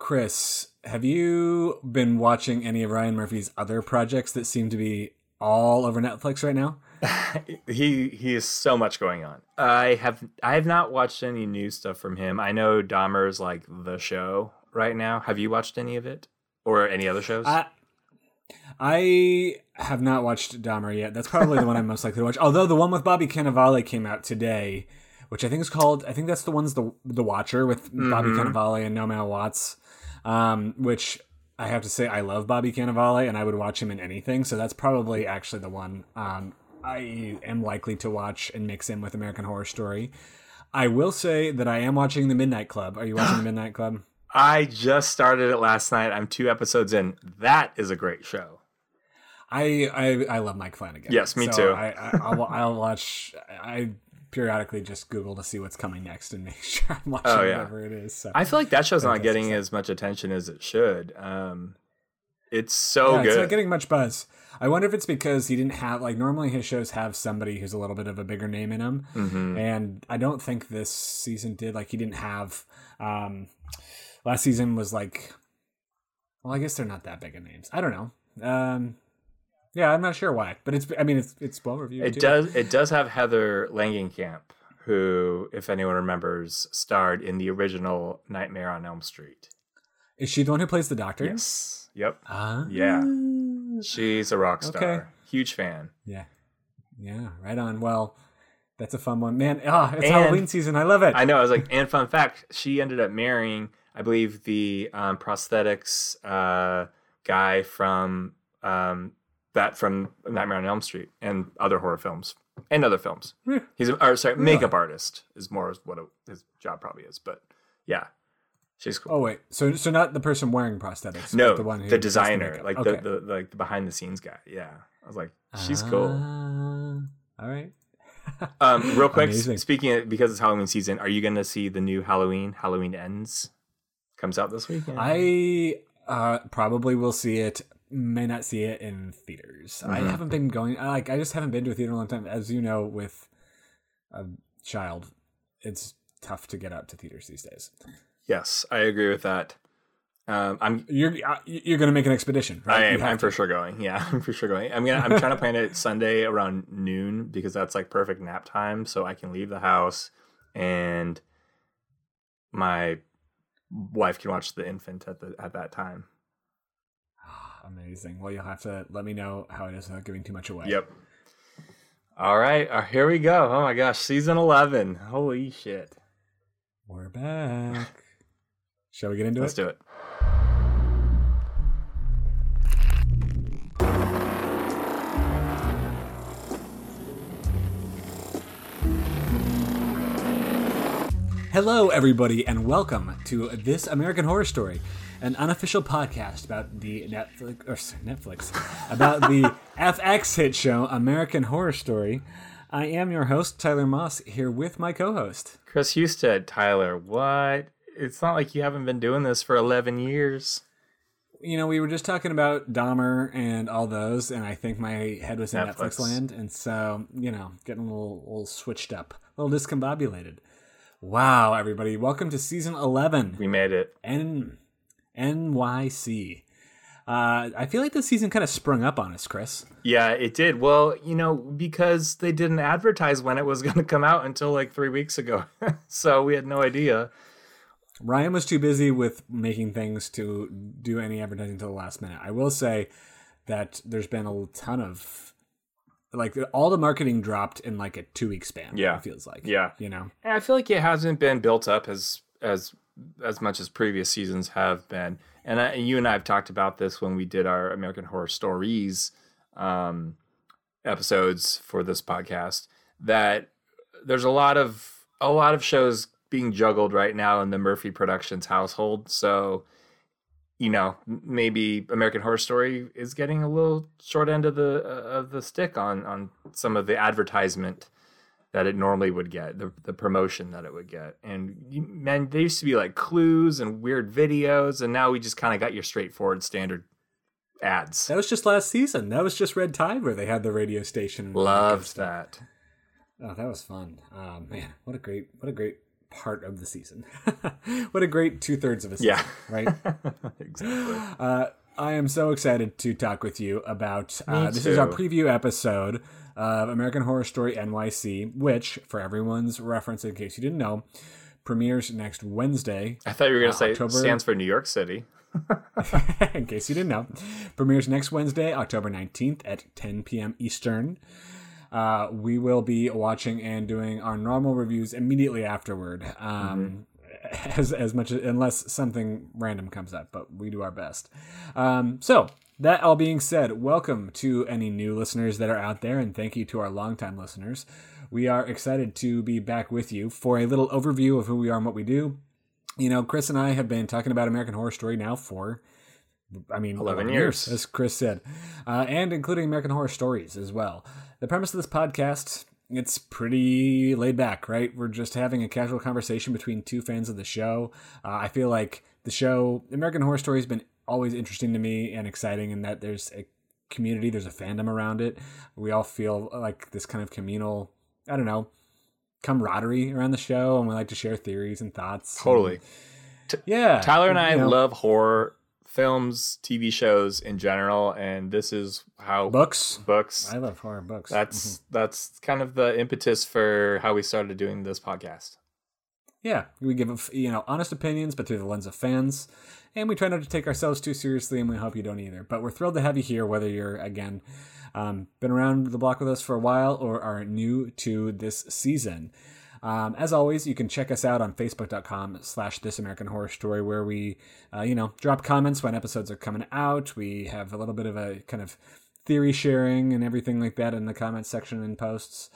Chris, have you been watching any of Ryan Murphy's other projects that seem to be all over Netflix right now? he he has so much going on. I have I have not watched any new stuff from him. I know Dahmer's like the show right now. Have you watched any of it or any other shows? I, I have not watched Dahmer yet. That's probably the one I'm most likely to watch. Although the one with Bobby Cannavale came out today, which I think is called. I think that's the one's the the Watcher with Bobby Cannavale and Naomi Watts, um, which I have to say I love Bobby Cannavale and I would watch him in anything. So that's probably actually the one um, I am likely to watch and mix in with American Horror Story. I will say that I am watching The Midnight Club. Are you watching The Midnight Club? I just started it last night. I'm two episodes in. That is a great show. I I, I love Mike Flanagan. Yes, me So too. I, I I'll, I'll watch. I periodically just Google to see what's coming next and make sure I'm watching Oh, yeah. whatever it is. So I feel like that show's not getting as much attention as it should. Um, it's so yeah, it's not getting much buzz. I wonder if it's because he didn't have like normally his shows have somebody who's a little bit of a bigger name in them, Mhm. and I don't think this season did. Like he didn't have. Um, last season was like, well, I guess they're not that big of names. I don't know. Um, yeah, I'm not sure why, but it's. I mean, it's it's well reviewed. It too. does. It does have Heather Langenkamp, who, if anyone remembers, starred in the original Nightmare on Elm Street. Is she the one who plays the doctor? Yes. Yep. Ah. Yeah. She's a rock star. Okay. Huge fan. Yeah. Yeah. Right on. Well, that's a fun one, man. Ah, it's And- Halloween season. I love it. I know. I was like, and fun fact, she ended up marrying, I believe, the um, prosthetics uh, guy from um, that from Nightmare on Elm Street and other horror films and other films. Yeah. He's a, or sorry, makeup artist is more what it, his job probably is. But yeah, she's cool. oh wait, so so not the person wearing prosthetics. no, the one who the designer, makeup. like Okay. the, the like the behind the scenes guy. Yeah, I was like, she's cool. Ah, all right. Um, real quick, Amazing. speaking of, because it's Halloween season, are you going to see the new Halloween? Halloween ends comes out this weekend. I uh, probably will see it. May not see it in theaters. I Mhm. haven't been going. Like I just haven't been to a theater in a long time. As you know, with a child, it's tough to get out to theaters these days. yes, I agree with that. Um, I'm You're uh, you're going to make an expedition, right? I am. I'm to. for sure going. Yeah, I'm for sure going. I'm gonna. I'm trying to plan it Sunday around noon because that's like perfect nap time, so I can leave the house and my wife can watch the infant at the at that time. Amazing. Well, you'll have to let me know how it is without giving too much away. Yep. All right. Uh, here we go. Oh my gosh, season eleven. Holy shit. We're back. Shall we get into it? Let's do it. Hello, everybody, and welcome to This American Horror Story, an unofficial podcast about the Netflix, or sorry, Netflix, about the FX hit show American Horror Story. I am your host, Tyler Moss, here with my co-host. Chris Husted, Tyler. What? It's not like you haven't been doing this for eleven years. You know, we were just talking about Dahmer and all those, and I think my head was in Netflix. Netflix land, and so you know, getting a little, little switched up, a little discombobulated. Wow, everybody, welcome to season eleven. We made it. N NYC. Uh, I feel like this season kind of sprung up on us, Chris. Yeah, it did. Well, you know, because they didn't advertise when it was going to come out until like three weeks ago. so we had no idea. Ryan was too busy with making things to do any advertising until the last minute. I will say that there's been a ton of like all the marketing dropped in like a two week span. Yeah. it feels like. Yeah. you know. And I feel like it hasn't been built up as as as much as previous seasons have been. And I, you and I have talked about this when we did our American Horror Stories um, episodes for this podcast. That there's a lot of a lot of shows being juggled right now in the Murphy Productions household. So, you know, maybe American Horror Story is getting a little short end of the uh, of the stick on on some of the advertisement that it normally would get, the the promotion that it would get. And man, they used to be like clues and weird videos, and now we just kind of got your straightforward standard ads. That was just last season. That was just Red Tide where they had the radio station. Loved that. Oh, that was fun. Oh man, what a great, what a great part of the season. what a great two thirds of a season, Yeah. right? exactly. Uh, I am so excited to talk with you about. Uh, this is our preview episode of American Horror Story NYC, which, for everyone's reference, in case you didn't know, premieres next Wednesday. I thought you were going to say October- stands for New York City. in case you didn't know, premieres next Wednesday, October 19th at 10 p.m. Eastern. Uh, we will be watching and doing our normal reviews immediately afterward. Um, As, as much as, unless something random comes up, but we do our best. Um, so, that all being said, welcome to any new listeners that are out there, and thank you to our longtime listeners. We are excited to be back with you for a little overview of who we are and what we do. You know, Chris and I have been talking about American Horror Story now for, I mean, 11 years. as Chris said, uh, and including American Horror Stories as well. The premise of this podcast, it's pretty laid back, right? We're just having a casual conversation between two fans of the show. Uh, I feel like the show, American Horror Story, has been always interesting to me and exciting in that there's a community, there's a fandom around it. We all feel like this kind of communal, I don't know, camaraderie around the show, and we like to share theories and thoughts. Totally. Yeah. Tyler and I you know, love horror films, TV shows in general, and this is how books. books. I love horror books. That's Mhm. that's kind of the impetus for how we started doing this podcast. Yeah, we give you know honest opinions, but through the lens of fans, and we try not to take ourselves too seriously, and we hope you don't either. But we're thrilled to have you here, whether you're again um, been around the block with us for a while or are new to this season. Um, as always, you can check us out on facebook.com slash this American Horror Story, where we, uh, you know, drop comments when episodes are coming out. We have a little bit of a kind of theory sharing and everything like that in the comments section and posts.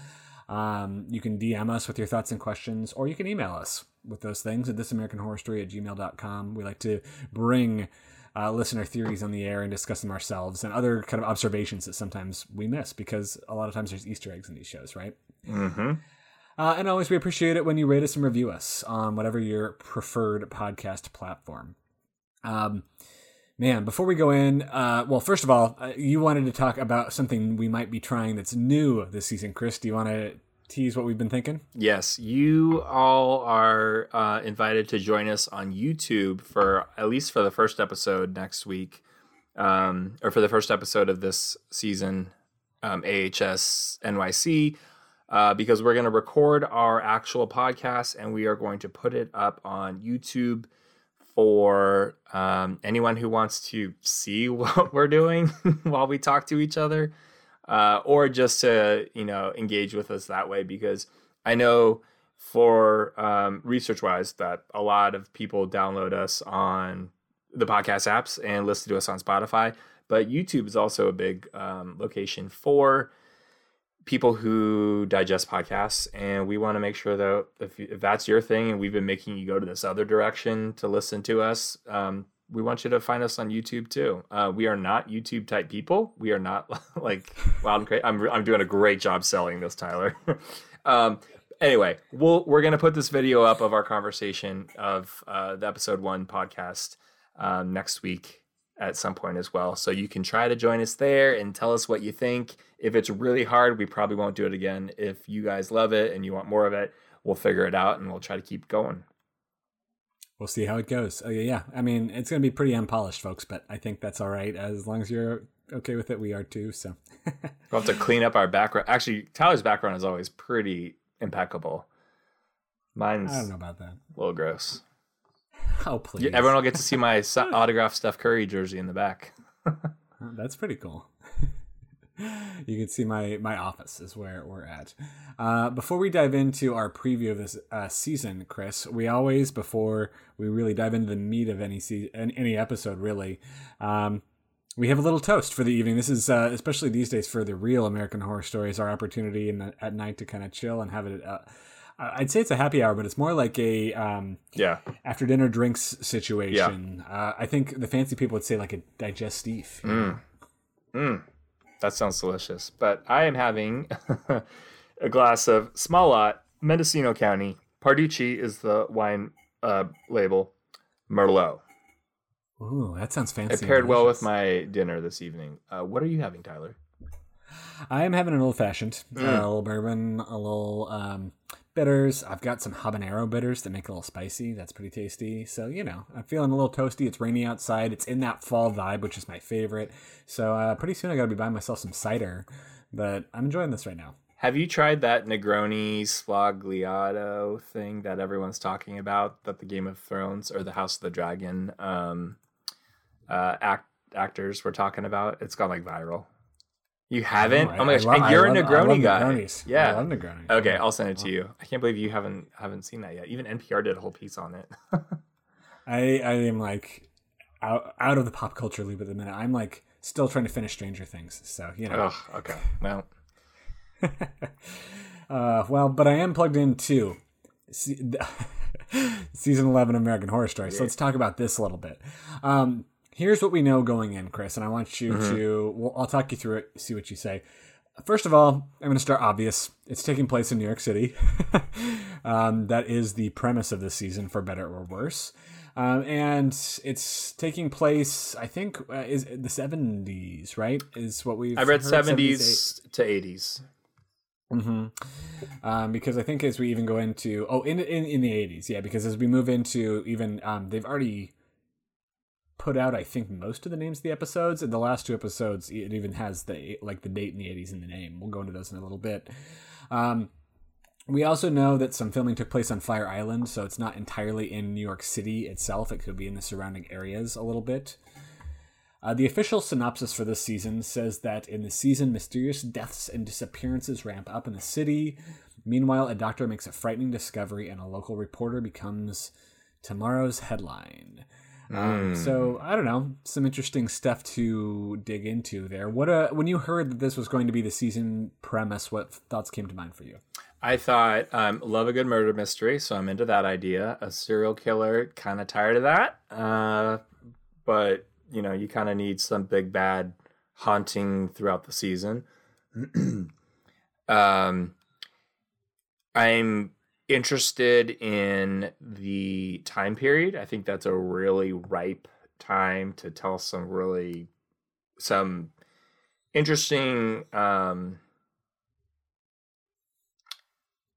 Um, you can DM us with your thoughts and questions, or you can email us with those things at thisamericanhorrorstory at gmail.com. We like to bring uh, listener theories on the air and discuss them ourselves and other kind of observations that sometimes we miss because a lot of times there's Easter eggs in these shows, right? Mm-hmm. Uh, and always, we appreciate it when you rate us and review us on whatever your preferred podcast platform. Um, man, before we go in, uh, well, first of all, uh, you wanted to talk about something we might be trying that's new this season. Chris, do you want to tease what we've been thinking? Yes, you all are uh, invited to join us on YouTube for at least for the first episode next week, um, or for the first episode of this season, um, AHS NYC, uh, because we're going to record our actual podcast and we are going to put it up on YouTube for um, anyone who wants to see what we're doing while we talk to each other uh, or just to you know engage with us that way because I know for um, research wise that a lot of people download us on the podcast apps and listen to us on Spotify, but YouTube is also a big um, location for people who digest podcasts and we want to make sure that if, if that's your thing and we've been making you go to this other direction to listen to us um, we want you to find us on YouTube too. Uh, we are not YouTube type people. We are not like wild and crazy. I'm I'm doing a great job selling this, Tyler. um, anyway, we'll we're gonna put this video up of our conversation of uh, the episode one podcast um, next week at some point as well. So you can try to join us there and tell us what you think. If it's really hard, we probably won't do it again. If you guys love it and you want more of it, we'll figure it out and we'll try to keep going. We'll see how it goes. Oh, yeah, yeah. I mean, it's going to be pretty unpolished, folks, but I think that's all right. As long as you're okay with it, we are too. So We'll have to clean up our background. Actually, Tyler's background is always pretty impeccable. Mine's I don't know about that. A little gross. Oh, please. Yeah, everyone will get to see my autographed Steph Curry jersey in the back. That's pretty cool. you can see my my office is where we're at. Uh, before we dive into our preview of this uh, season, Chris, we always before we really dive into the meat of any se- any, any episode, really, um, we have a little toast for the evening. This is uh, especially these days for the real American Horror Stories, our opportunity in the, at night to kind of chill and have it. Uh, I'd say it's a happy hour, but it's more like a um, Yeah. after dinner drinks situation. Uh, I think the fancy people would say like a digestif. know? Mm. That sounds delicious. But I am having a glass of small lot, Mendocino County. Parducci is the wine uh, label. Merlot. Ooh, that sounds fancy. It paired well with my dinner this evening. Uh, what are you having, Tyler? I am having an old fashioned, Mm. a little bourbon, a little um, bitters. I've got some habanero bitters that make a little spicy. That's pretty tasty. So, you know, I'm feeling a little toasty. It's rainy outside. It's in that fall vibe, which is my favorite. So, uh, pretty soon I got to be buying myself some cider. But I'm enjoying this right now. Have you tried that Negroni Sbagliato thing that everyone's talking about? That the Game of Thrones or the House of the Dragon um, uh, act actors were talking about? It's gone like viral. You haven't? Oh my gosh! love- and you're love- a Negroni guy. Negronis. Yeah. I love Negroni. Okay, I'll send it to you. I can't believe you haven't haven't seen that yet. Even NPR did a whole piece on it. I, I am like out, out of the pop culture loop at the minute. I'm like still trying to finish Stranger Things. So, you know. oh, okay. Well, Uh, well, but I am plugged in too. Se- Season 11 of American Horror Story. So let's talk about this a little bit. Um, here's what we know going in, Chris, and I want you to, well, I'll talk you through it, see what you say. First of all, I'm going to start obvious. It's taking place in New York City. um, that is the premise of this season, for better or worse. Um, and it's taking place, I think, uh, is the 70s, right? Is what we've I read heard, 70s to 80s. hmm Um, because I think as we even go into oh in in in the eighties, yeah, because as we move into even um, they've already put out I think most of the names of the episodes, and the last two episodes it even has the like the date in the eighties in the name. We'll go into those in a little bit. Um, we also know that some filming took place on Fire Island, so it's not entirely in New York City itself. It could be in the surrounding areas a little bit. Uh, the official synopsis for this season says that in the season, mysterious deaths and disappearances ramp up in the city. Meanwhile, a doctor makes a frightening discovery, and a local reporter becomes tomorrow's headline. Um, so I don't know, some interesting stuff to dig into there. What uh, when you heard that this was going to be the season premise, what thoughts came to mind for you? I thought, um, love a good murder mystery, so I'm into that idea. A serial killer, kind of tired of that. Uh, but, you know, you kind of need some big bad haunting throughout the season. um, I'm interested in the time period. I think that's a really ripe time to tell some really, some interesting, um,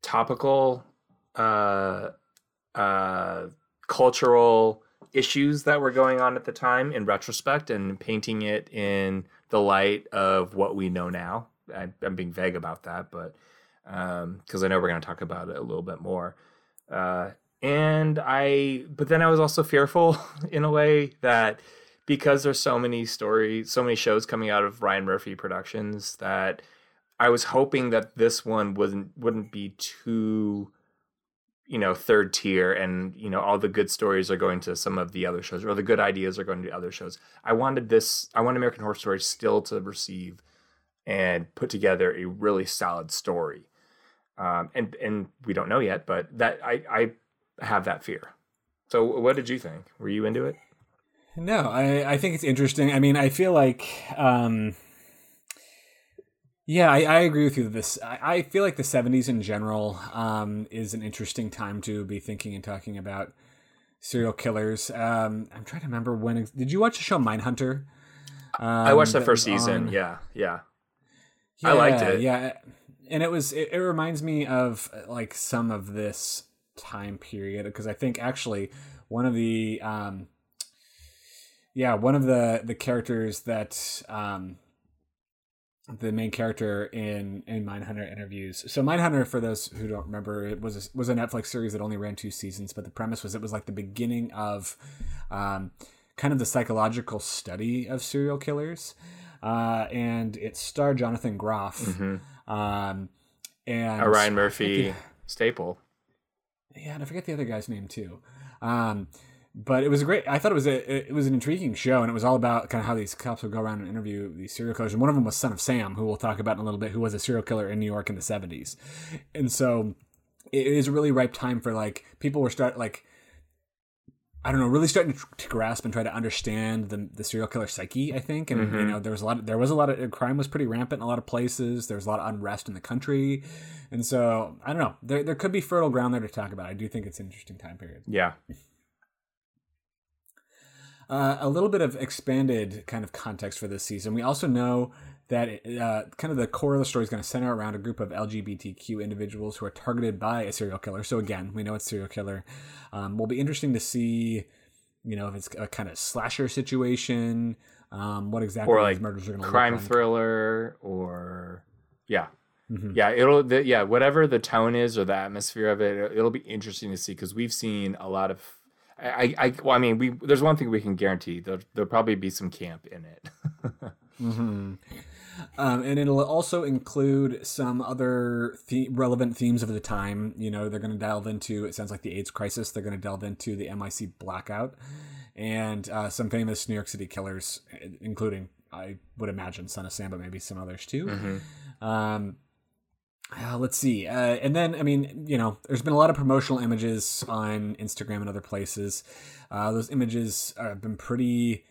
topical uh uh cultural issues that were going on at the time in retrospect and painting it in the light of what we know now I, i'm being vague about that but um because i know we're going to talk about it a little bit more uh and i but then i was also fearful in a way that because there's so many stories so many shows coming out of ryan murphy productions that I was hoping that this one wouldn't wouldn't be too, you know, third tier, and you know, all the good stories are going to some of the other shows, or the good ideas are going to other shows. I wanted this. I want American Horror Story still to receive and put together a really solid story. Um, and and we don't know yet, but that I I have that fear. So, what did you think? Were you into it? No, I, I think it's interesting. I mean, I feel like, um, yeah, I, I agree with you. This I, I feel like the '70s in general um, is an interesting time to be thinking and talking about serial killers. Um, I'm trying to remember when. Did you watch the show Mindhunter? Um, I watched the first season. on- Yeah, yeah. I liked it. Yeah, and it was it, it reminds me of like some of this time period because I think actually one of the um yeah one of the the characters that um the main character in in Mindhunter interviews. So Mindhunter, for those who don't remember, it was a, was a Netflix series that only ran two seasons, but the premise was it was like the beginning of um, kind of the psychological study of serial killers, uh, and it starred Jonathan Groff. Um, and A Ryan Murphy staple. yeah, and I forget the other guy's name too. Um, but it was a great. I thought it was a it was an intriguing show, and it was all about kind of how these cops would go around and interview these serial killers. And one of them was Son of Sam, who we'll talk about in a little bit, who was a serial killer in New York in the seventies. And so it is a really ripe time for like people were start like I don't know, really starting to, to grasp and try to understand the the serial killer psyche. I think, and you know, there was a lot. Of, there was a lot of crime was pretty rampant in a lot of places. There was a lot of unrest in the country, and so I don't know. There there could be fertile ground there to talk about. I do think it's an interesting time period. Yeah. Uh, a little bit of expanded kind of context for this season. We also know that uh, kind of the core of the story is going to center around a group of LGBTQ individuals who are targeted by a serial killer. So again, we know it's serial killer. Um, will be interesting to see, you know, if it's a kind of slasher situation, um, what exactly or like these murders are going to crime look like. thriller or yeah Mhm. yeah it'll the, yeah whatever the tone is or the atmosphere of it it'll be interesting to see because we've seen a lot of I, I, well I mean we there's one thing we can guarantee there, there'll probably be some camp in it hmm Um, and it'll also include some other the- relevant themes of the time. You know, they're going to delve into. It sounds like the AIDS crisis. They're going to delve into the NYC blackout, and uh, some famous New York City killers, including I would imagine Son of Sam, but maybe some others too. Um, uh, let's see. Uh, and then, I mean, you know, there's been a lot of promotional images on Instagram and other places. Uh, those images have been pretty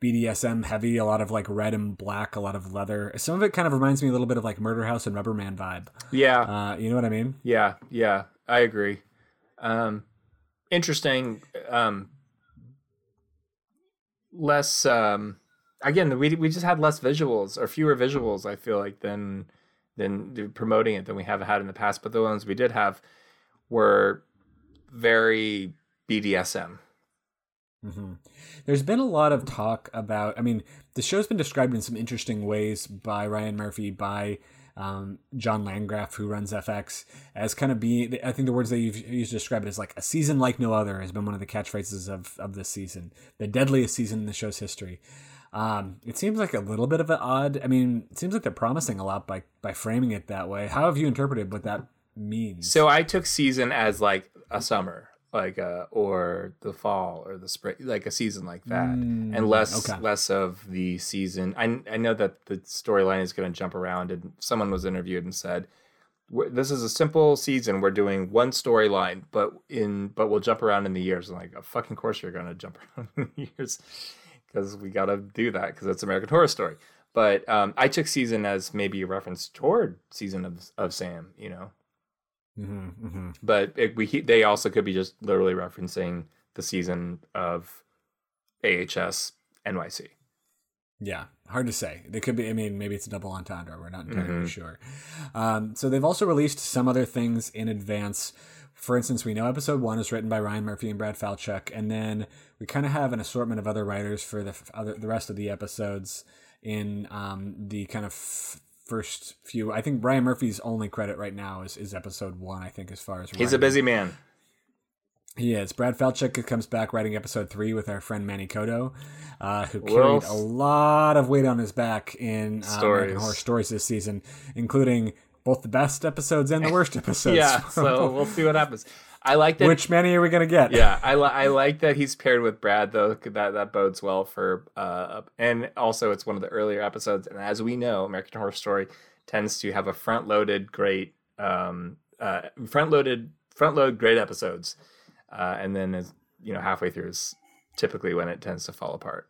BDSM heavy, a lot of like red and black, a lot of leather. Some of it kind of reminds me a little bit of like Murder House and Rubberman vibe. yeah Uh, you know what I mean? Yeah, yeah, I agree. Um, interesting. Um, less. Um, again, we we just had less visuals or fewer visuals. I feel like than than promoting it than we have had in the past. But the ones we did have were very BDSM. Hmm There's been a lot of talk about. I mean, the show's been described in some interesting ways by Ryan Murphy, by um, John Landgraf, who runs FX, as kind of being. I think the words they use used to describe it as like a season like no other has been one of the catchphrases of of this season, the deadliest season in the show's history. Um, it seems like a little bit of an odd. I mean, it seems like they're promising a lot by by framing it that way. How have you interpreted what that means? So I took season as like a summer, like uh, or the fall or the spring, like a season like that, Mm, and less okay. less of the season. I I know that the storyline is going to jump around, and someone was interviewed and said, "This is a simple season. We're doing one storyline, but in but we'll jump around in the years." I'm like, "Of fucking course you're going to jump around in the years." Because we got to do that because it's American Horror Story. But um, I took season as maybe a reference toward season of of Sam, you know hmm hmm but it, we they also could be just literally referencing the season of AHS NYC. Yeah, hard to say. They could be. I mean, maybe it's a double entendre. We're not entirely Mhm. sure. Um, so they've also released some other things in advance. For instance, we know episode one is written by Ryan Murphy and Brad Falchuk, and then we kind of have an assortment of other writers for the f- other the rest of the episodes in um, the kind of f- first few. I think Ryan Murphy's only credit right now is, is episode one. I think as far as He's a busy man. He is. Brad Falchuk comes back writing episode three with our friend Manny Coto, uh, who carried a lot of weight on his back in uh, American Horror Stories this season, including both the best episodes and the worst episodes. Yeah, so we'll see what happens. I like that. Which Manny are we going to get? yeah, I, li- I like that he's paired with Brad though. That that bodes well for uh, and also it's one of the earlier episodes. And as we know, American Horror Story tends to have a front loaded great um uh front loaded front load great episodes, uh, and then as you know halfway through is typically when it tends to fall apart.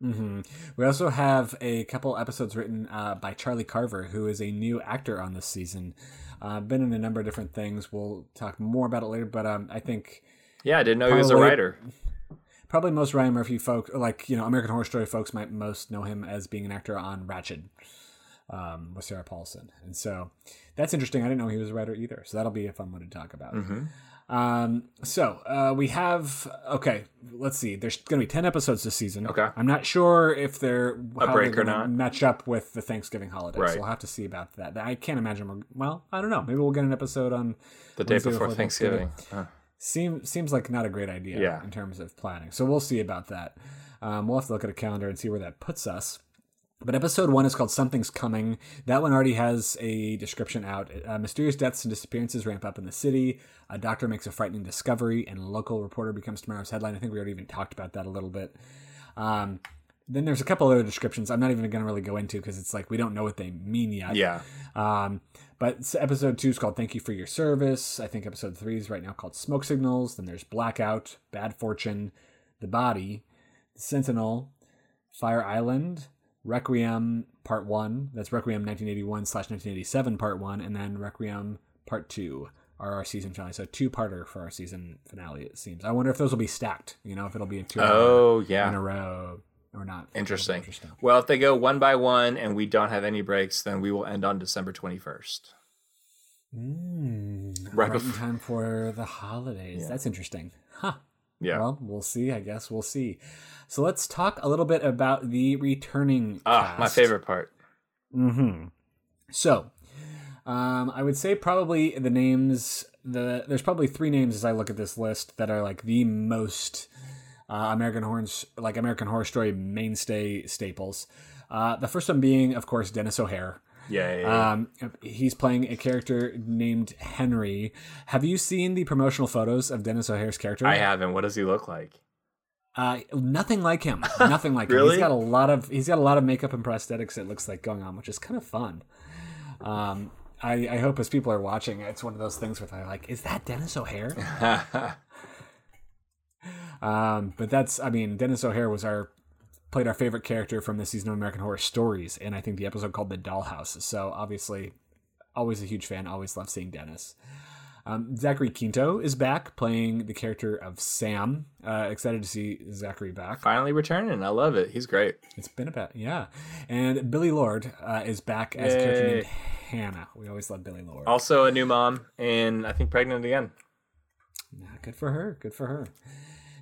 Hmm We also have a couple episodes written uh, by Charlie Carver, who is a new actor on this season. Uh, been in a number of different things. We'll talk more about it later, but um, I think Yeah, I didn't know he was a writer. probably most Ryan Murphy folk, like you know, American Horror Story folks, might most know him as being an actor on Ratched um, with Sarah Paulson, and so that's interesting. I didn't know he was a writer either, so that'll be a fun one to talk about. Mhm. Um, so uh, we have okay. Let's see. There's going to be ten episodes this season. Okay. I'm not sure if they're how break they're or not. match up with the Thanksgiving holiday. Right. So we'll have to see about that. I can't imagine. We're, well, I don't know. Maybe we'll get an episode on The day Wednesday before before Thanksgiving. Thanksgiving. Huh. Seems seems like not a great idea Yeah. in terms of planning. So we'll see about that. Um, we'll have to look at a calendar and see where that puts us. But episode one is called Something's Coming. That one already has a description out. Uh, mysterious deaths and disappearances ramp up in the city. A doctor makes a frightening discovery, and a local reporter becomes tomorrow's headline. I think we already even talked about that a little bit. Um, then there's a couple other descriptions I'm not even going to really go into because it's like we don't know what they mean yet. Yeah. Um, but episode two is called Thank You for Your Service. I think episode three is right now called Smoke Signals. Then there's Blackout, Bad Fortune, The Body, Sentinel, Fire Island, Requiem Part One. That's Requiem 1981 slash 1987 Part One, and then Requiem Part Two are our season finale. So two parter for our season finale. It seems. I wonder if those will be stacked. You know, if it'll be a two Oh in yeah. a row. or not. Interesting. Interesting. Well, if they go one by one and we don't have any breaks, then we will end on December 21st. Mm, Right right, in time for the holidays. Yeah. That's interesting. Huh. Yeah. Well, we'll see. I guess we'll see. So let's talk a little bit about the returning. ah, my favorite part. Mm-hmm. So, um, I would say probably the names. The there's probably three names as I look at this list that are like the most uh, American Horns, like American Horror Story mainstay staples. Uh, the first one being, of course, Denis O'Hare. Yeah. yeah, yeah. Um, he's playing a character named Henry. Have you seen the promotional photos of Denis O'Hare's character? I haven't. What does he look like? Uh, nothing like him. Nothing like him. Really? He's got a lot of he's got a lot of makeup and prosthetics. It looks like going on, which is kind of fun. Um, I, I hope as people are watching, it's one of those things where they're like, "Is that Denis O'Hare?" Um, but that's I mean, Dennis O'Hare was our played our favorite character from the season of American Horror Stories, and I think the episode called "The Dollhouse." So obviously, always a huge fan. Always love seeing Dennis. Um, Zachary Quinto is back playing the character of Sam. Uh, excited to see Zachary back. Finally returning. I love it. He's great. It's been a about yeah, and Billie Lourd uh, is back as a character named Hannah. We always love Billie Lourd. Also a new mom and I think pregnant again. Good for her. Good for her.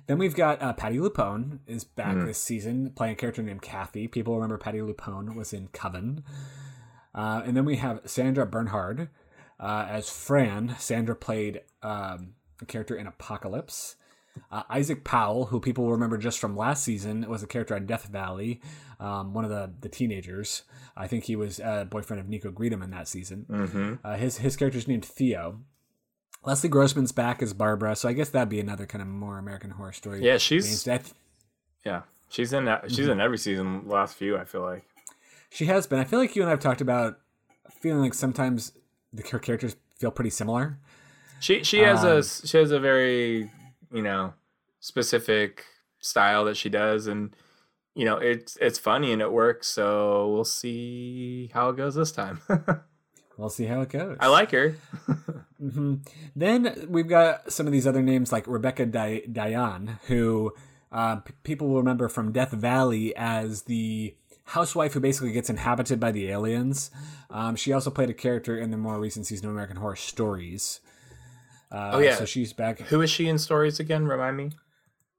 Then we've got uh, Patti LuPone is back this season playing a character named Kathy. People remember Patti LuPone was in Coven. Uh, and then we have Sandra Bernhard uh, as Fran. Sandra played um, a character in Apocalypse. Uh, Isaac Powell, who people remember just from last season, was a character on Death Valley, um, one of the, the teenagers. I think he was a boyfriend of Nico Greetham in that season. Mm-hmm. Uh, his his character's named Theo. Leslie Grossman's back as Barbara, so I guess that'd be another kind of more American Horror Story. Yeah, she's th- yeah. She's in that. She's in every season. Last few, I feel like. She has been. I feel like you and I've talked about feeling like sometimes the her characters feel pretty similar. She she has Um, a she has a very you know specific style that she does, and you know it's it's funny and it works. So we'll see how it goes this time. We'll see how it goes. I like her. hmm Then we've got some of these other names like Rebecca Di- Diane, who uh, p- people will remember from Death Valley as the housewife who basically gets inhabited by the aliens. Um, she also played a character in the more recent season of American Horror Stories. Uh, Oh, yeah. so she's back. Who is she in stories again? Remind me.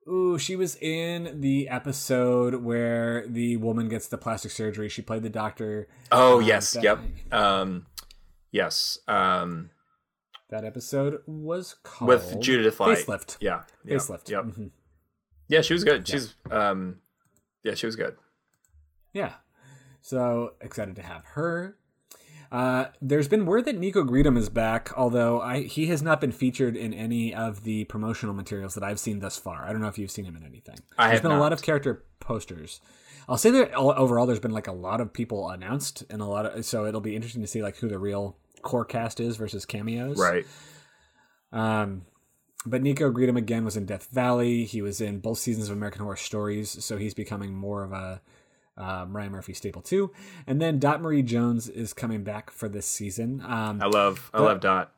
Ooh, she was in the episode where the woman gets the plastic surgery. She played the doctor. Oh Um, yes, that- yep. Um, yes. Um, That episode was called with Judith Light. Facelift. Yeah. yeah, Facelift. Yep. Mhm. Yeah, she was good. She's um, yeah, she was good. Yeah. So excited to have her. Uh, there's been word that Nico Greetham is back, although I, he has not been featured in any of the promotional materials that I've seen thus far. I don't know if you've seen him in anything. I There's have been a lot of character posters. I'll say that overall, there's been like a lot of people announced, and a lot of so it'll be interesting to see like who the real core cast is versus cameos. Right. Um, but Nico Greetham again was in Death Valley. He was in both seasons of American Horror Stories, so he's becoming more of a um, Ryan Murphy staple too. And then Dot Marie Jones is coming back for this season. Um, I love I love Dot.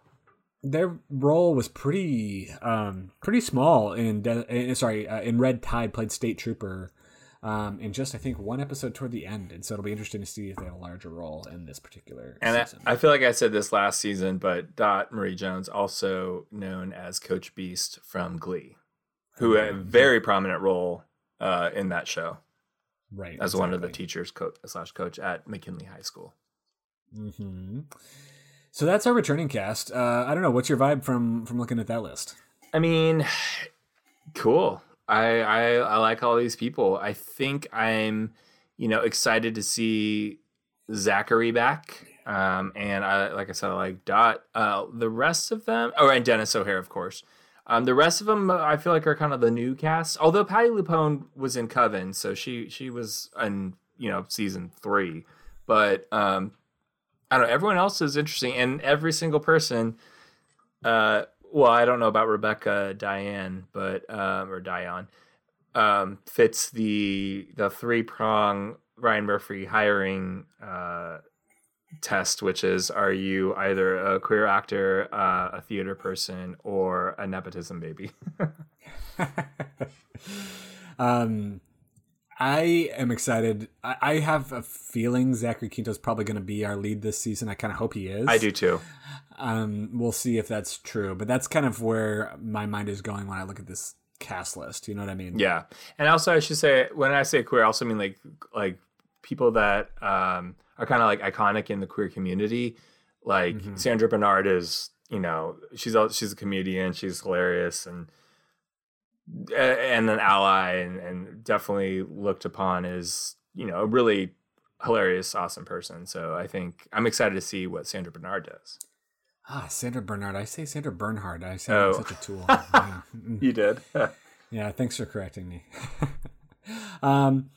their role was pretty um, pretty small in De- in- sorry uh, in Red Tide played State Trooper. Um, in just I think one episode toward the end, and so it'll be interesting to see if they have a larger role in this particular And I, season. I feel like I said this last season, but Dot Marie Jones, also known as Coach Beiste from Glee, who had a very prominent role uh, in that show right as one of the teachers co- slash coach at McKinley High School. hmm So that's our returning cast. Uh, I don't know. What's your vibe from from looking at that list? I mean, cool. I, I I like all these people. I think I'm, you know, excited to see Zachary back. Um, and I like I said, I like Dot. Uh, the rest of them, oh, and Denis O'Hare, of course. Um, the rest of them, I feel like are kind of the new cast. Although Patti LuPone was in Coven, so she she was in you know season three. But um, I don't know. Everyone else is interesting, and every single person. Uh, well, I don't know about Rebecca Diane, but um, or Diane, um, fits the the three prong Ryan Murphy hiring uh, test, which is: Are you either a queer actor, uh, a theater person, or a nepotism baby? um, I am excited. I, I have a feeling Zachary Quinto's probably going to be our lead this season. I kind of hope he is. I do too. Um, we'll see if that's true, but that's kind of where my mind is going when I look at this cast list. You know what I mean? Yeah, and also I should say when I say queer, I also mean like like people that um, are kind of like iconic in the queer community. Like mm-hmm. Sandra Bernhard is, you know, she's a, she's a comedian. She's hilarious and and an ally, and, and definitely looked upon as you know a really hilarious, awesome person. So I think I'm excited to see what Sandra Bernhard does. Ah, Sandra Bernhard. I say Sandra Bernhard. I say oh. such a tool. yeah. you did. yeah, thanks for correcting me. um,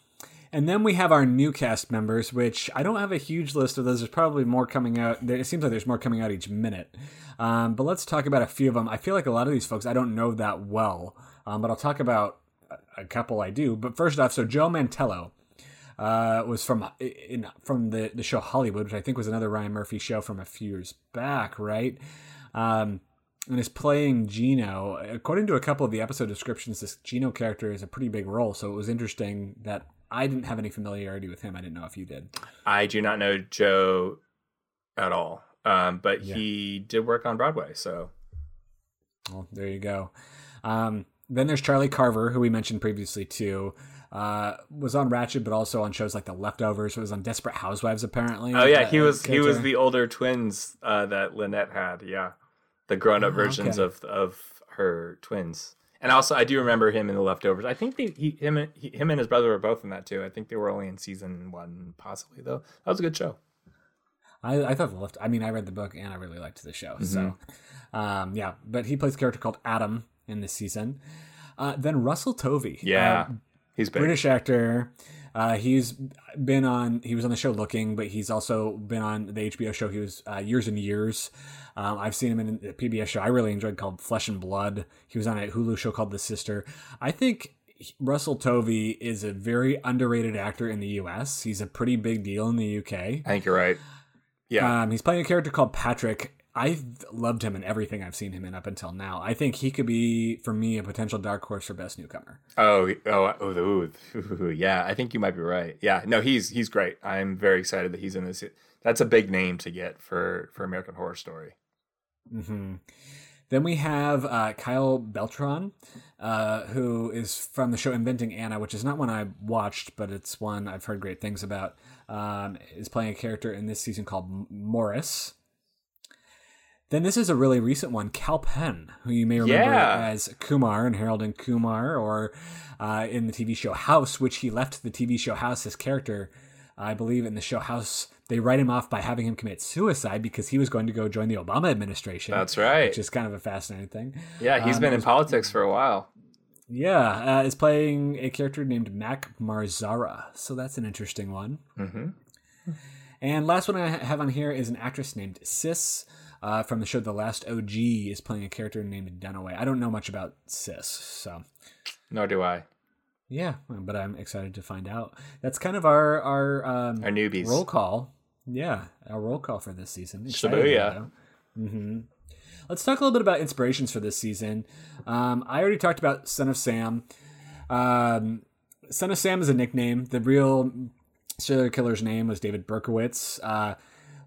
and then we have our new cast members, which I don't have a huge list of those. There's probably more coming out. It seems like there's more coming out each minute. Um, but let's talk about a few of them. I feel like a lot of these folks I don't know that well, um, but I'll talk about a couple I do. But first off, so Joe Mantello uh, was from in, from the, the show Hollywood, which I think was another Ryan Murphy show from a few years back, right? Um, and is playing Gino. According to a couple of the episode descriptions, this Gino character is a pretty big role, so it was interesting that I didn't have any familiarity with him. I didn't know if you did. I do not know Joe at all, um, but yeah. he did work on Broadway, so. Well, there you go. Um, then there's Charlie Carver, who we mentioned previously too uh, was on Ratched, but also on shows like The Leftovers. It was on Desperate Housewives, apparently. Oh yeah, he was he was the older twins uh, that Lynette had. Yeah, the grown up oh, versions okay. of of her twins. And also, I do remember him in The Leftovers. I think they, he, him, he, him and his brother were both in that too. I think they were only in season one, possibly though. That was a good show. I, I thought the left. I mean, I read the book and I really liked the show. Mm-hmm. So, um, yeah. But he plays a character called Adam in this season. Uh, then Russell Tovey. Yeah. Uh, He's big. British actor. Uh, he's been on. He was on the show Looking, but he's also been on the HBO show. He was uh, years and years. Um, I've seen him in a PBS show I really enjoyed called Flesh and Blood. He was on a Hulu show called The Sister. I think Russell Tovey is a very underrated actor in the U.S. He's a pretty big deal in the U.K. I think you're right. Yeah, um, he's playing a character called Patrick. I've loved him in everything I've seen him in up until now. I think he could be, for me, a potential dark horse for best newcomer. Oh, oh, oh, oh, yeah. I think you might be right. Yeah, no, he's he's great. I'm very excited that he's in this. That's a big name to get for for American Horror Story. Mm-hmm. Then we have uh, Kyle Beltran, uh, who is from the show Inventing Anna, which is not one I watched, but it's one I've heard great things about. Um, is playing a character in this season called Morris. Then this is a really recent one, Kal Penn, who you may remember yeah. as Kumar in Harold and Kumar, or uh, in the TV show House, which he left the TV show House. His character, I believe, in the show House, they write him off by having him commit suicide because he was going to go join the Obama administration. That's right, which is kind of a fascinating thing. Yeah, he's um, been in was, politics for a while. Yeah, uh, is playing a character named Mac Marzara, so that's an interesting one. Mm-hmm. And last one I have on here is an actress named Sis uh, from the show The Last OG is playing a character named Dunaway. I don't know much about Sis, so. Nor do I. Yeah, but I'm excited to find out. That's kind of our our um, our newbies roll call. Yeah, our roll call for this season. Shibuya. Mm-hmm. Let's talk a little bit about inspirations for this season. Um, I already talked about Son of Sam. Um, Son of Sam is a nickname. The real serial killer's name was David Berkowitz. Uh,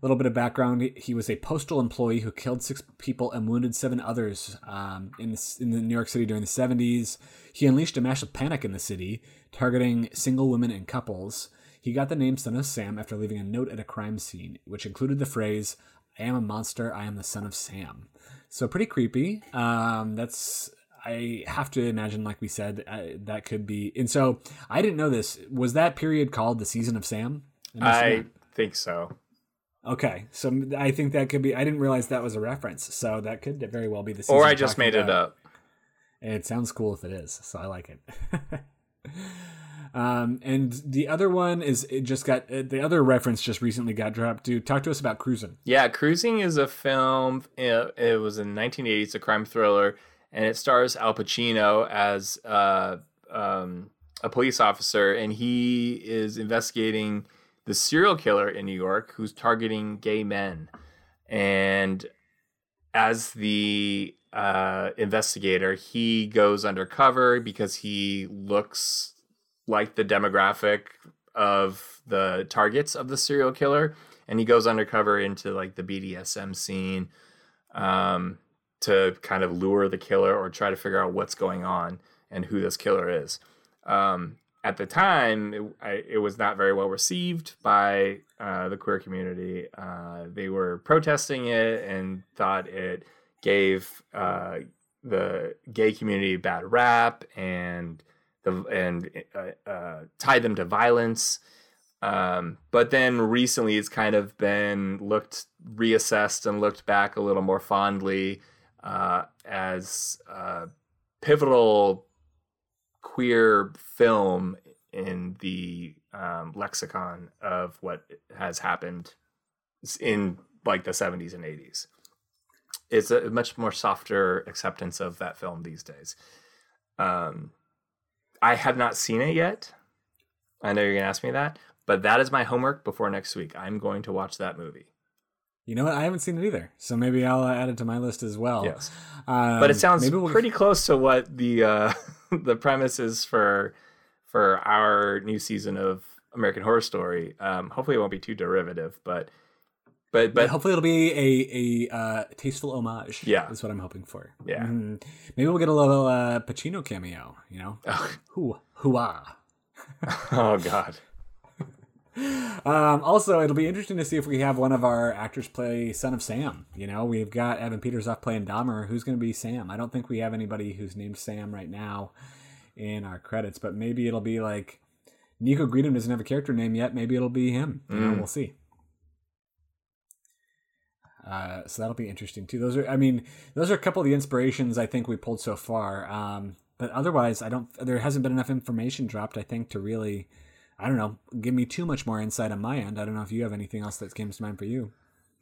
little bit of background: he was a postal employee who killed six people and wounded seven others um, in the, in the New York City during the '70s. He unleashed a massive panic in the city, targeting single women and couples. He got the name Son of Sam after leaving a note at a crime scene, which included the phrase, "I am a monster. I am the son of Sam." So pretty creepy. Um, that's I have to imagine, like we said, uh, that could be. And so I didn't know this. Was that period called the season of Sam? I think so. Okay, so I think that could be. I didn't realize that was a reference, so that could very well be the. Or I just made about. it up. It sounds cool if it is, so I like it. um, and the other one is it just got uh, the other reference just recently got dropped. Dude, talk to us about Cruising. Yeah, Cruising is a film. It, it was in 1980. It's a crime thriller, and it stars Al Pacino as uh, um, a police officer, and he is investigating the serial killer in New York who's targeting gay men. And as the uh, investigator, he goes undercover because he looks like the demographic of the targets of the serial killer, and he goes undercover into like the BDSM scene um, to kind of lure the killer or try to figure out what's going on and who this killer is. Um, at the time, it, I, it, was not very well received by uh, the queer community. Uh, they were protesting it and thought it gave uh, the gay community a bad rap and the and uh, uh, tied them to violence. Um, but then recently, it's kind of been looked reassessed and looked back a little more fondly uh, as pivotal queer film in the um, lexicon of what has happened in like the 70s and 80s. It's a much more softer acceptance of that film these days. Um, I have not seen it yet. I know you're going to ask me that, but that is my homework before next week. I'm going to watch that movie. You know what? I haven't seen it either, so maybe I'll add it to my list as well. Yes, um, but it sounds we'll... pretty close to what the uh, the premise is for for our new season of American Horror Story. Um, hopefully, it won't be too derivative, but but but hopefully it'll be a a uh, tasteful homage. Yeah, is what I'm hoping for. Yeah, mm-hmm. maybe we'll get a little uh, Pacino cameo. You know, who who ah. oh God. Um, also, it'll be interesting to see if we have one of our actors play Son of Sam. You know, we've got Evan Peters off playing Dahmer. Who's going to be Sam? I don't think we have anybody who's named Sam right now in our credits, but maybe it'll be like Nico Greetham doesn't have a character name yet. Maybe it'll be him. You know, mm. we'll see. Uh, so that'll be interesting too. Those are, I mean, those are a couple of the inspirations I think we pulled so far. Um, but otherwise, I don't. There hasn't been enough information dropped. I think to really I don't know, give me too much more insight on my end. I don't know if you have anything else that comes to mind for you.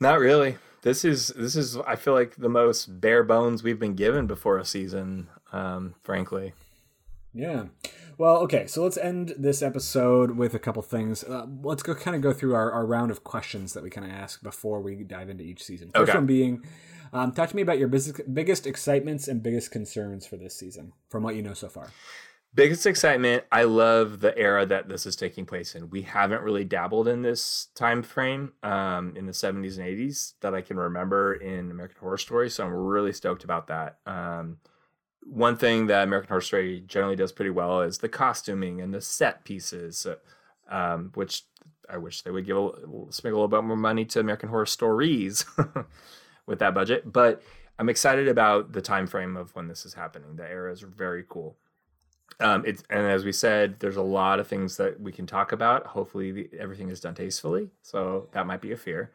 Not really. This is this is I feel like the most bare bones we've been given before a season, um, frankly. Yeah. Well, okay, so let's end this episode with a couple things. Uh, let's go kind of go through our, our round of questions that we kind of ask before we dive into each season. First okay. one being, um, talk to me about your biggest, biggest excitements and biggest concerns for this season from what you know so far. Biggest excitement, I love the era that this is taking place in. We haven't really dabbled in this time frame um, in the 70s and 80s that I can remember in American Horror Story, so I'm really stoked about that. Um, one thing that American Horror Story generally does pretty well is the costuming and the set pieces, um, which I wish they would give a, spend a little bit more money to American Horror Stories with that budget. But I'm excited about the time frame of when this is happening. The era is very cool. Um, it's and as we said, there's a lot of things that we can talk about. Hopefully, the, everything is done tastefully. So that might be a fear.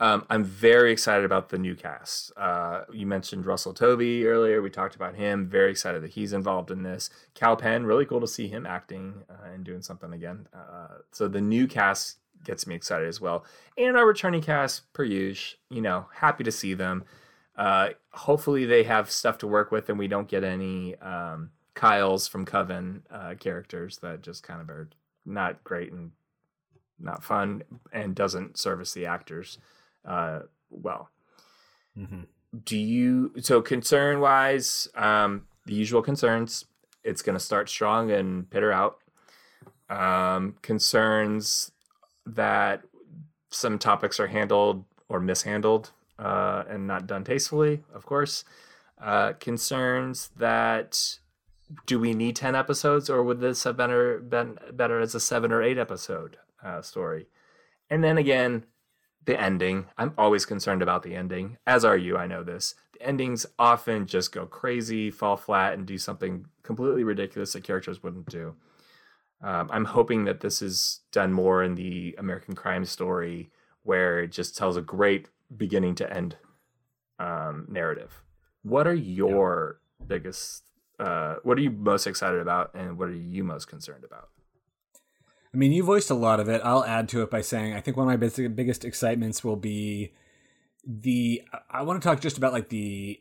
Um, I'm very excited about the new cast. Uh, you mentioned Russell Tovey earlier. We talked about him. Very excited that he's involved in this. Kal Penn, really cool to see him acting uh, and doing something again. Uh, so the new cast gets me excited as well. And our returning cast, per usual, you know, happy to see them. Uh, hopefully they have stuff to work with and we don't get any. Um, Kyle's from Coven uh, characters that just kind of are not great and not fun and doesn't service the actors uh, well. Mm-hmm. Do you so concern wise? Um, the usual concerns. It's going to start strong and pitter out. Um, concerns that some topics are handled or mishandled uh, and not done tastefully, of course. Uh, concerns that do we need 10 episodes or would this have better been better as a seven or eight episode uh, story? And then again the ending. I'm always concerned about the ending as are you i know this. The endings often just go crazy fall flat and do something completely ridiculous that characters wouldn't do. Um, i'm hoping that this is done more in the american crime story where it just tells a great beginning to end um, narrative. What are your yeah. biggest uh, what are you most excited about, and what are you most concerned about? I mean, you voiced a lot of it. I'll add to it by saying I think one of my biggest excitements will be the. I want to talk just about like the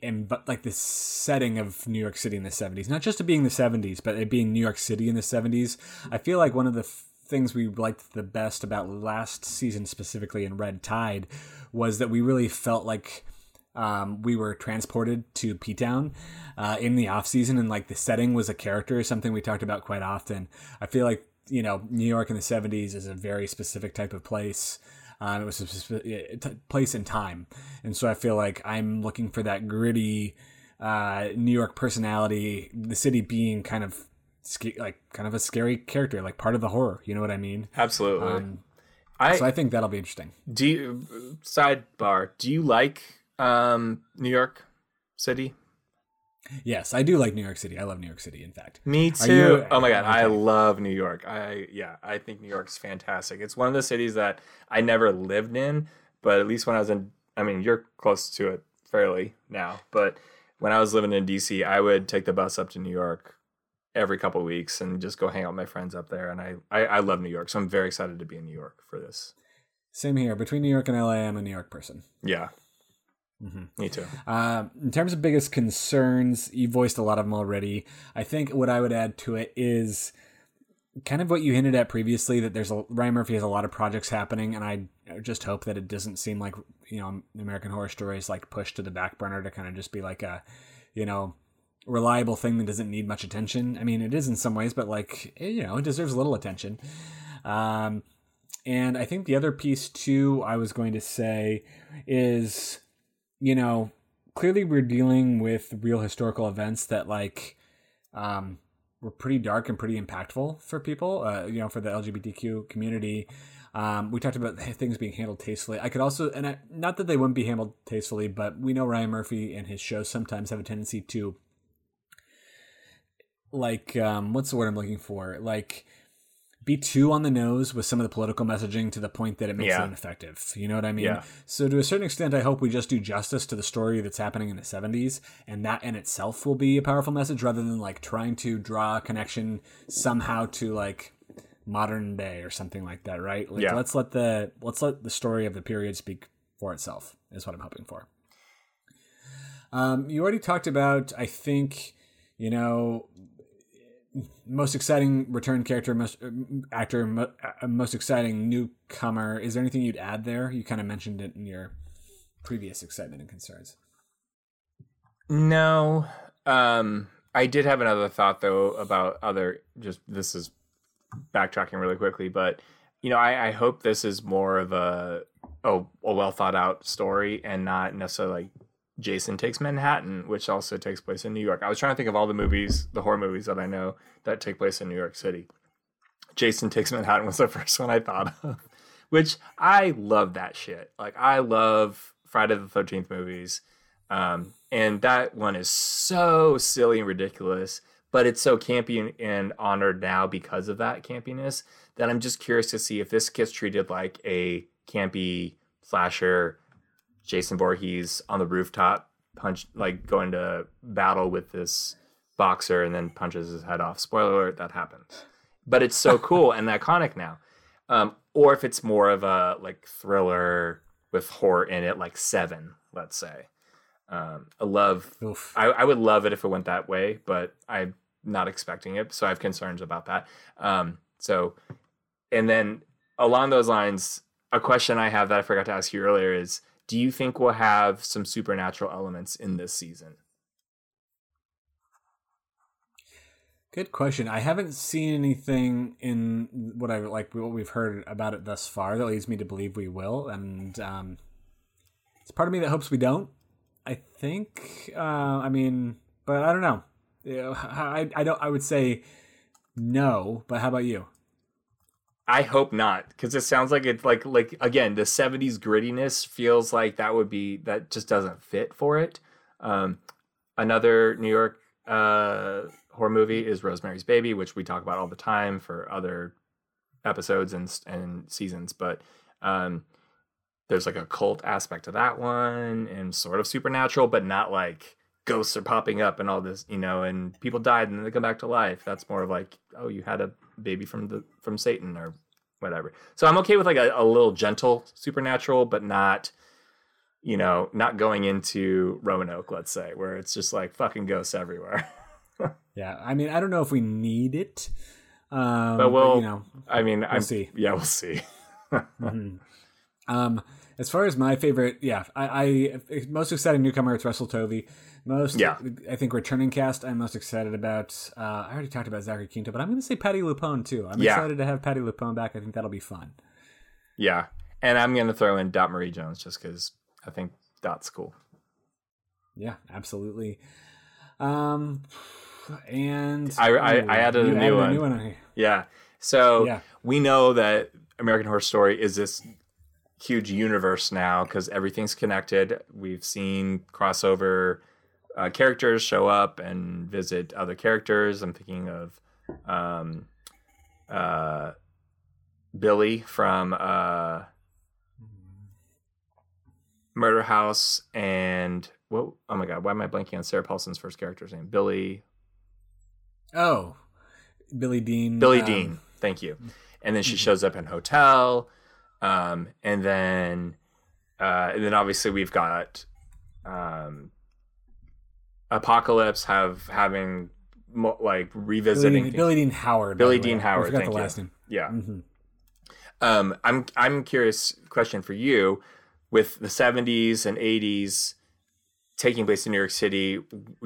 like the setting of New York City in the '70s, not just it being the '70s, but it being New York City in the '70s. I feel like one of the things we liked the best about last season, specifically in Red Tide, was that we really felt like um, we were transported to P Town uh, in the off season, and like the setting was a character something we talked about quite often. I feel like you know New York in the '70s is a very specific type of place. Um, it was a specific place and time, and so I feel like I'm looking for that gritty uh, New York personality. The city being kind of like kind of a scary character, like part of the horror. You know what I mean? Absolutely. Um, I so I think that'll be interesting. do. You, sidebar. Do you like um, New York City? Yes, I do like New York City. I love New York City. In fact, Me too. you- oh my god, I love New York. I yeah, I think New York's fantastic. It's one of the cities that I never lived in, but at least when I was in I mean, you're close to it fairly now, but when I was living in DC, I would take the bus up to New York every couple weeks and just go hang out with my friends up there and I, I I love New York. So I'm very excited to be in New York for this. same here. Between New York and LA, I'm a New York person. Yeah. Mhm. Me too. Uh, in terms of biggest concerns, you voiced a lot of them already. I think what I would add to it is kind of what you hinted at previously that there's a Ryan Murphy has a lot of projects happening, and I just hope that it doesn't seem like you know American Horror Story is like pushed to the back burner to kind of just be like a you know reliable thing that doesn't need much attention. I mean, it is in some ways, but like you know, it deserves a little attention. Um, and I think the other piece too, I was going to say, is you know, clearly we're dealing with real historical events that like um were pretty dark and pretty impactful for people, uh, you know, for the LGBTQ community. Um, we talked about things being handled tastefully. I could also, and I, not that they wouldn't be handled tastefully, but we know Ryan Murphy and his shows sometimes have a tendency to, like, um, what's the word I'm looking for? Like, be too on the nose with some of the political messaging to the point that it makes Yeah. it ineffective. You know what I mean? Yeah. So to a certain extent, I hope we just do justice to the story that's happening in the '70s, and that in itself will be a powerful message, rather than like trying to draw a connection somehow to like modern day or something like that. Right? Like, Yeah. Let's let the let's let the story of the period speak for itself. Is what I'm hoping for. Um, you already talked about, I think, you know, most exciting return character, most uh, actor, mo- uh, most exciting newcomer. Is there anything you'd add there? You kind of mentioned it in your previous excitement and concerns. No. Um I did have another thought though about other just this is backtracking really quickly, but you know, I, I hope this is more of a a, a well thought out story and not necessarily like Jason Takes Manhattan, which also takes place in New York. I was trying to think of all the movies, the horror movies that I know that take place in New York City. Jason Takes Manhattan was the first one I thought of, which I love that shit. Like I love Friday the Thirteenth movies, um, and that one is so silly and ridiculous, but it's so campy and honored now because of that campiness that I'm just curious to see if this gets treated like a campy slasher. Jason Voorhees on the rooftop, punch like going to battle with this boxer and then punches his head off. Spoiler alert, that happens. But it's so cool and iconic now. Um, or if it's more of a like thriller with horror in it, like Seven, let's say. Um, I love. I, I would love it if it went that way, but I'm not expecting it, so I have concerns about that. Um, so, and then along those lines, a question I have that I forgot to ask you earlier is: Do you think we'll have some supernatural elements in this season? Good question. I haven't seen anything in what I like what we've heard about it thus far that leads me to believe we will, and um, it's part of me that hopes we don't. I think. Uh, I mean, but I don't know. I I don't. I would say no. But how about you? I hope not, because it sounds like it's like like again the '70s grittiness feels like that would be that just doesn't fit for it. Um, another New York uh, horror movie is Rosemary's Baby, which we talk about all the time for other episodes and and seasons. But um, there's like a cult aspect to that one, and sort of supernatural, but not like ghosts are popping up and all this, you know, and people died and then they come back to life. That's more of like, oh, you had a baby from the from Satan or whatever. So I'm okay with like a, a little gentle supernatural, but not, you know, not going into Roanoke, let's say, where it's just like fucking ghosts everywhere. Yeah, I mean, I don't know if we need it, um, But we'll- you know, I mean, I'm see. Yeah, we'll see. Mhm. Um, As far as my favorite, yeah, I, I most exciting newcomer it's Russell Tovey. Most, Yeah. I think returning cast. I'm most excited about. Uh, I already talked about Zachary Quinto, but I'm going to say Patti LuPone too. I'm Yeah. excited to have Patti LuPone back. I think that'll be fun. Yeah, and I'm gonna throw in Dot Marie Jones just because I think Dot's cool. Yeah, absolutely. Um, and I- I- I added a new added one. A new one on here. Yeah. So Yeah. we know that American Horror Story is this huge universe now because everything's connected. We've seen crossover uh, characters show up and visit other characters. I'm thinking of um, uh, Billie from uh, Murder House and what? Oh my God! Why am I blanking on Sarah Paulson's first character's name? Billie. Oh, Billie Dean. Billie um, Dean. Thank you. And then she shows up in hotel, um, and then uh, and then obviously we've got um, Apocalypse have having mo- like Billie revisiting. Things. Billie Dean Howard. Billie. Dean Howard, I forgot thank the you. last name. yeah. hmm Um, I'm I'm curious. Question for you: With the 70s and 80s taking place in New York City,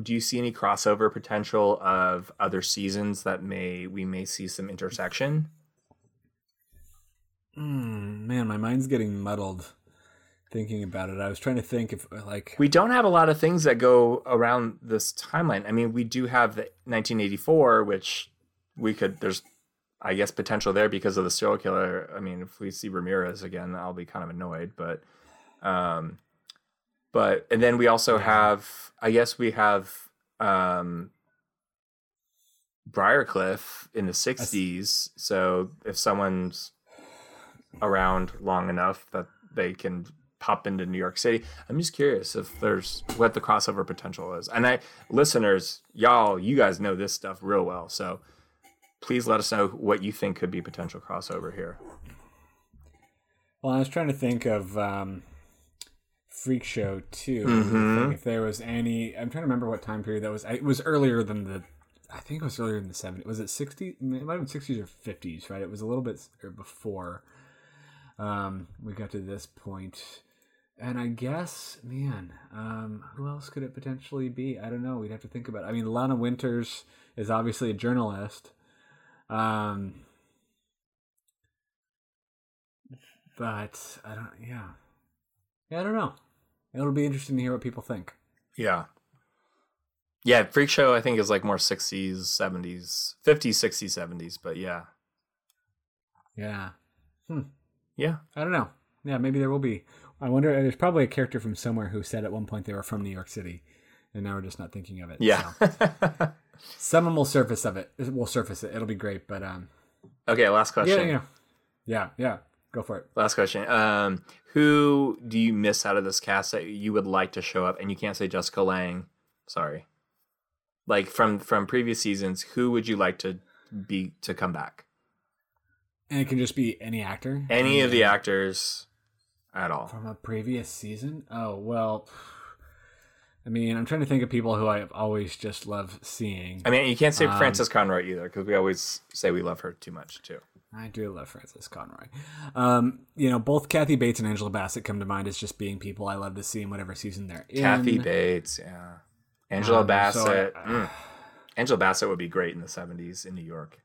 do you see any crossover potential of other seasons that may we may see some intersection? Mm, man, my mind's getting muddled thinking about it. I was trying to think if like we don't have a lot of things that go around this timeline. I mean, we do have the 1984, which we could. There's, I guess, potential there because of the serial killer. I mean, if we see Ramirez again, I'll be kind of annoyed. But, um, but and then we also have. I guess we have um, Briarcliff in the 60s. So if someone's around long enough that they can pop into New York City. I'm just curious if there's what the crossover potential is. And I listeners, y'all, you guys know this stuff real well. So please let us know what you think could be potential crossover here. Well, I was trying to think of um, Freak Show too. Mhm. If there was any, I'm trying to remember what time period that was. It was earlier than the. I think it was earlier than the 70s. Was it 60s? It might have been 60s or 50s, right? It was a little bit before um, we got to this point. And I guess, man, um, who else could it potentially be? I don't know. We'd have to think about. It. I mean, Lana Winters is obviously a journalist. Um, but I don't. Yeah, yeah. I don't know. It'll be interesting to hear what people think. Yeah. Yeah, Freak Show I think is like more 60s, 70s, 50s, 60s, 70s, but yeah. Yeah, Yeah. I don't know. Yeah, maybe there will be. I wonder. There's probably a character from somewhere who said at one point they were from New York City, and now we're just not thinking of it. Yeah. So, someone will surface of it. We'll surface it. It'll be great. But um, okay, last question. yeah, yeah, yeah, yeah. Go for it. Last question. Um, who do you miss out of this cast that you would like to show up? And you can't say Jessica Lange. Sorry. Like from from previous seasons, who would you like to be to come back? And it can just be any actor. Any of the actors at all? from a previous season. Oh well. I mean, I'm trying to think of people who I've always just loved seeing. I mean, you can't say Um, Frances Conroy either because we always say we love her too much too. I do love Frances Conroy. Um, you know, both Kathy Bates and Angela Bassett come to mind as just being people I love to see in whatever season they're in. Kathy Bates, yeah. Angela Um, so Bassett. I- mm. Angela Bassett would be great in the '70s in New York.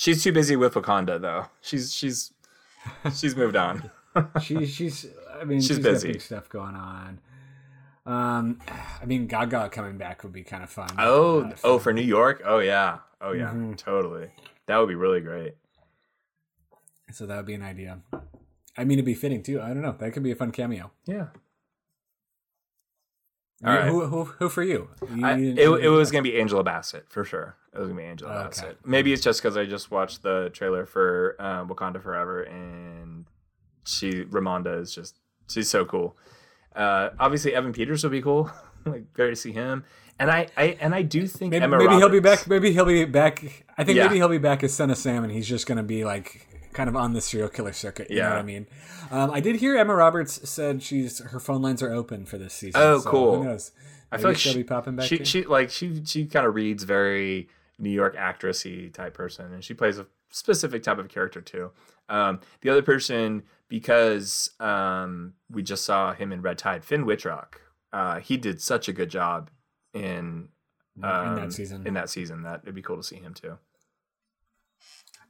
She's too busy with Wakanda though. She's she's she's moved on. she, she's, I mean, She's she's, busy. got big stuff going on. Um, I mean, Gaga coming back would be kind of fun. Oh, Uh, oh, for New York? Oh yeah. Oh yeah. Mhm. Totally. That would be really great. so that would be an idea. I mean, it'd be fitting too. I don't know. That could be a fun cameo. Yeah. All right. who, who, who for you? You- I, it, it was gonna be Angela Bassett for sure. It was gonna be Angela Okay. Bassett. Maybe it's just because I just watched the trailer for uh, Wakanda Forever, and she Ramonda is just she's so cool. Uh, obviously, Evan Peters would be cool. like, great to see him. And I, I and I do think Maybe, maybe he'll be back. Maybe he'll be back. I think Yeah. maybe he'll be back as Son of Sam, and he's just going to be like kind of on the serial killer circuit. You know Yeah. what I mean? Um, I did hear Emma Roberts said she's her phone lines are open for this season. Oh, so cool. Who knows? I Maybe feel like she'll she, be popping back. she, too. she like she she kind of reads very New York actressy type person, and she plays a specific type of character too. Um, the other person, because um, we just saw him in Red Tide, Finn Wittrock. Uh, he did such a good job in um, in that season. In that season, that it'd be cool to see him too.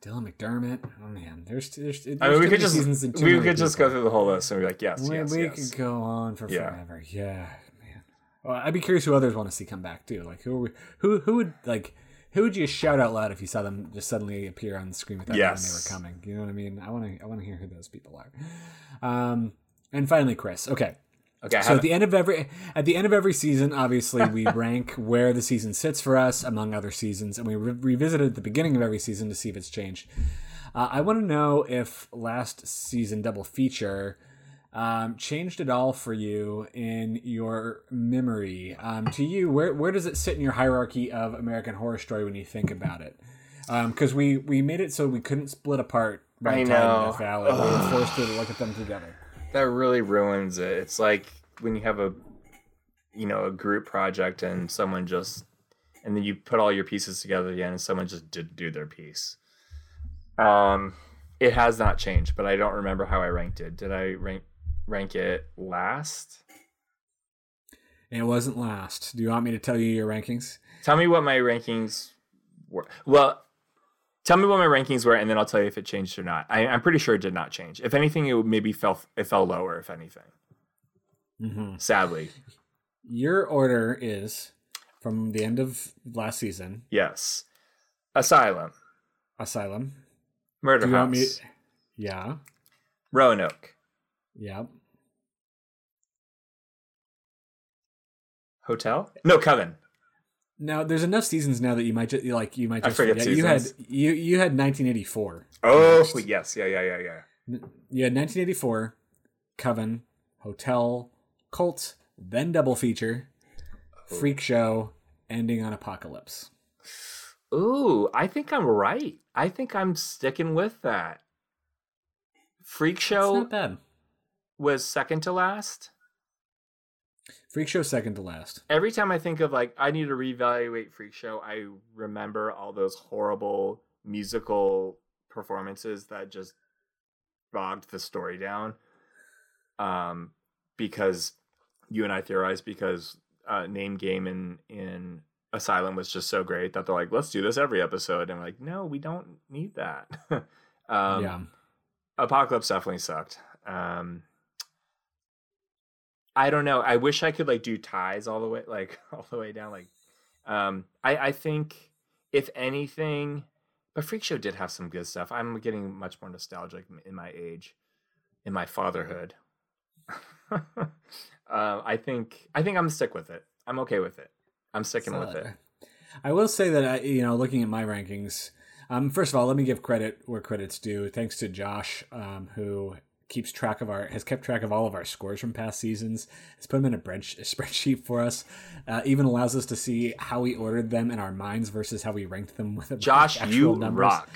Dylan McDermott. Oh man, there's there's. there's I mean, we could just seasons and too we could just go through the whole list and be like, yes, We, yes, we yes. could go on for Yeah. forever. Yeah, man. Well, I'd be curious who others want to see come back too. Like who are we, who who would like who would you shout out loud if you saw them just suddenly appear on the screen without knowing they were coming? You know what I mean? I want to I want to hear who those people are. Um, and finally, Chris. Okay, Okay, so at the end of every at the end of every season, obviously we rank where the season sits for us among other seasons, and we re- revisit it at the beginning of every season to see if it's changed. Uh, I want to know if last season double feature um, changed at all for you in your memory. Um, to you, where where does it sit in your hierarchy of American Horror Story when you think about it? Because we we made it so we couldn't split apart. I know. Death Valley. We were forced to look at them together. That really ruins it. It's like when you have a you know a group project and someone just and then you put all your pieces together again and someone just did do their piece. Um, it has not changed, but I don't remember how I ranked it. Did I rank rank it last? It wasn't last. Do you want me to tell you your rankings? Tell me what my rankings were. Well, tell me what my rankings were, and then I'll tell you if it changed or not. I, I'm pretty sure it did not change. If anything, it maybe fell it fell lower. If anything, Mm-hmm. sadly, Your order is from the end of last season. yes. Asylum, Asylum. Murder Do House, me? Yeah. Roanoke, Yep. Hotel. No, Coven. Now there's enough seasons now that you might just like you might just forget forget. You had you you had 1984. Oh Next. yes, yeah, yeah, yeah, yeah. You had 1984, Coven, Hotel, Cult, then double feature, Freak Show, ending on Apocalypse. Ooh, I think I'm right. I think I'm sticking with that. Freak Show was second to last. Freak Show second to last. every time I think of like I need to reevaluate Freak Show, I remember all those horrible musical performances that just bogged the story down. Um, because you and I theorized because uh, name game in in Asylum was just so great that they're like, let's do this every episode. And I'm like, no, we don't need that. um, yeah. Apocalypse definitely sucked. Um, I don't know. I wish I could like do ties all the way, like all the way down. Like, um, I I think if anything, but Freak Show did have some good stuff. I'm getting much more nostalgic in my age, in my fatherhood. uh, I think I think I'm stick with it. I'm okay with it. I'm sticking with it. I will say that I, you know, looking at my rankings, um, first of all, let me give credit where credit's due. Thanks to Josh, um, who keeps track of our has kept track of all of our scores from past seasons. Has put them in a, bread, a spreadsheet for us. Uh, even allows us to see how we ordered them in our minds versus how we ranked them with Josh, actual you numbers. rock.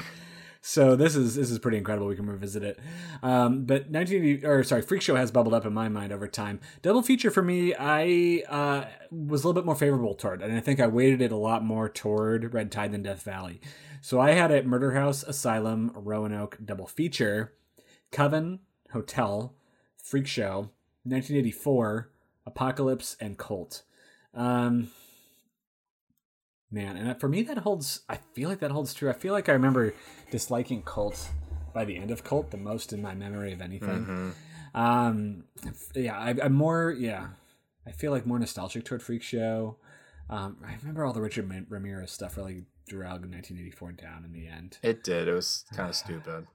So this is this is pretty incredible. We can revisit it. Um, but 1980 or sorry, Freak Show has bubbled up in my mind over time. Double feature for me, I uh, was a little bit more favorable toward, and I think I weighted it a lot more toward Red Tide than Death Valley. So I had it Murder House, Asylum, Roanoke, double feature, Coven, Hotel, Freak Show, 1984, Apocalypse, and Cult. Um, man, and for me that holds. I feel like that holds true. I feel like I remember disliking Cult by the end of Cult the most in my memory of anything. Mhm. Um, yeah, I, I'm more. Yeah, I feel like more nostalgic toward Freak Show. Um, I remember all the Richard Ramirez stuff really drug 1984 down in the end. It did. It was kind of stupid.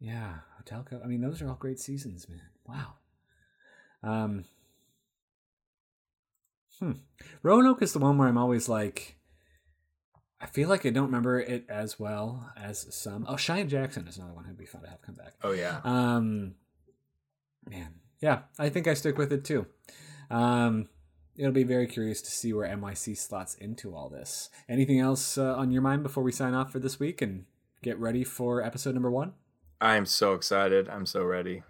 Yeah, Hotel Co. I mean, those are all great seasons, man. Wow. Um. Hmm. Roanoke is the one where I'm always like, I feel like I don't remember it as well as some. Oh, Cheyenne Jackson is another one who'd be fun to have come back. Oh yeah. Um, man, yeah, I think I stick with it too. Um, it'll be very curious to see where NYC slots into all this. Anything else uh, on your mind before we sign off for this week and get ready for episode number one? I'm so excited. I'm so ready.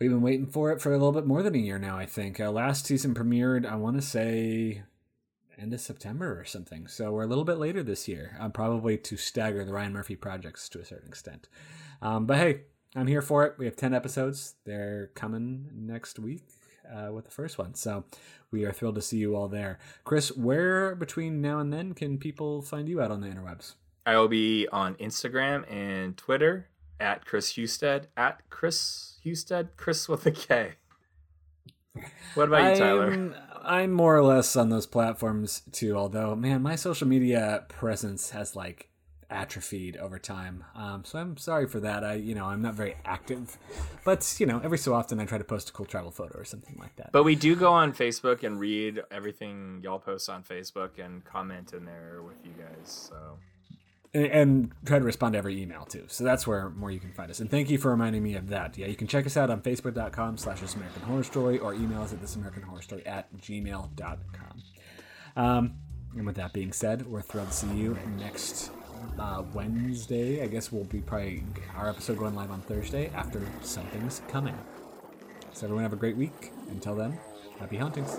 We've been waiting for it for a little bit more than a year now. I think uh, last season premiered. I want to say end of September or something. So we're a little bit later this year, um, probably to stagger the Ryan Murphy projects to a certain extent. Um, but hey, I'm here for it. We have 10 episodes. They're coming next week uh, with the first one. So we are thrilled to see you all there. Chris, where between now and then can people find you out on the interwebs? I will be on Instagram and Twitter at Chris Husted, at Chris Husted, Chris with a K. What about you, Tyler? I'm, I'm more or less on those platforms too, although, man, my social media presence has like atrophied over time. Um, so I'm sorry for that. I, you know, I'm not very active, but you know, every so often I try to post a cool travel photo or something like that. But we do go on Facebook and read everything y'all post on Facebook and comment in there with you guys. So and, try to respond to every email too. So that's where more you can find us. And thank you for reminding me of that. Yeah, you can check us out on facebook.com slash This American Horror Story or email us at This American Horror Story at gmail.com. Um, and with that being said, we're thrilled to see you next uh, Wednesday. I guess we'll be probably our episode going live on Thursday after something's coming. So everyone have a great week. Until then, happy huntings.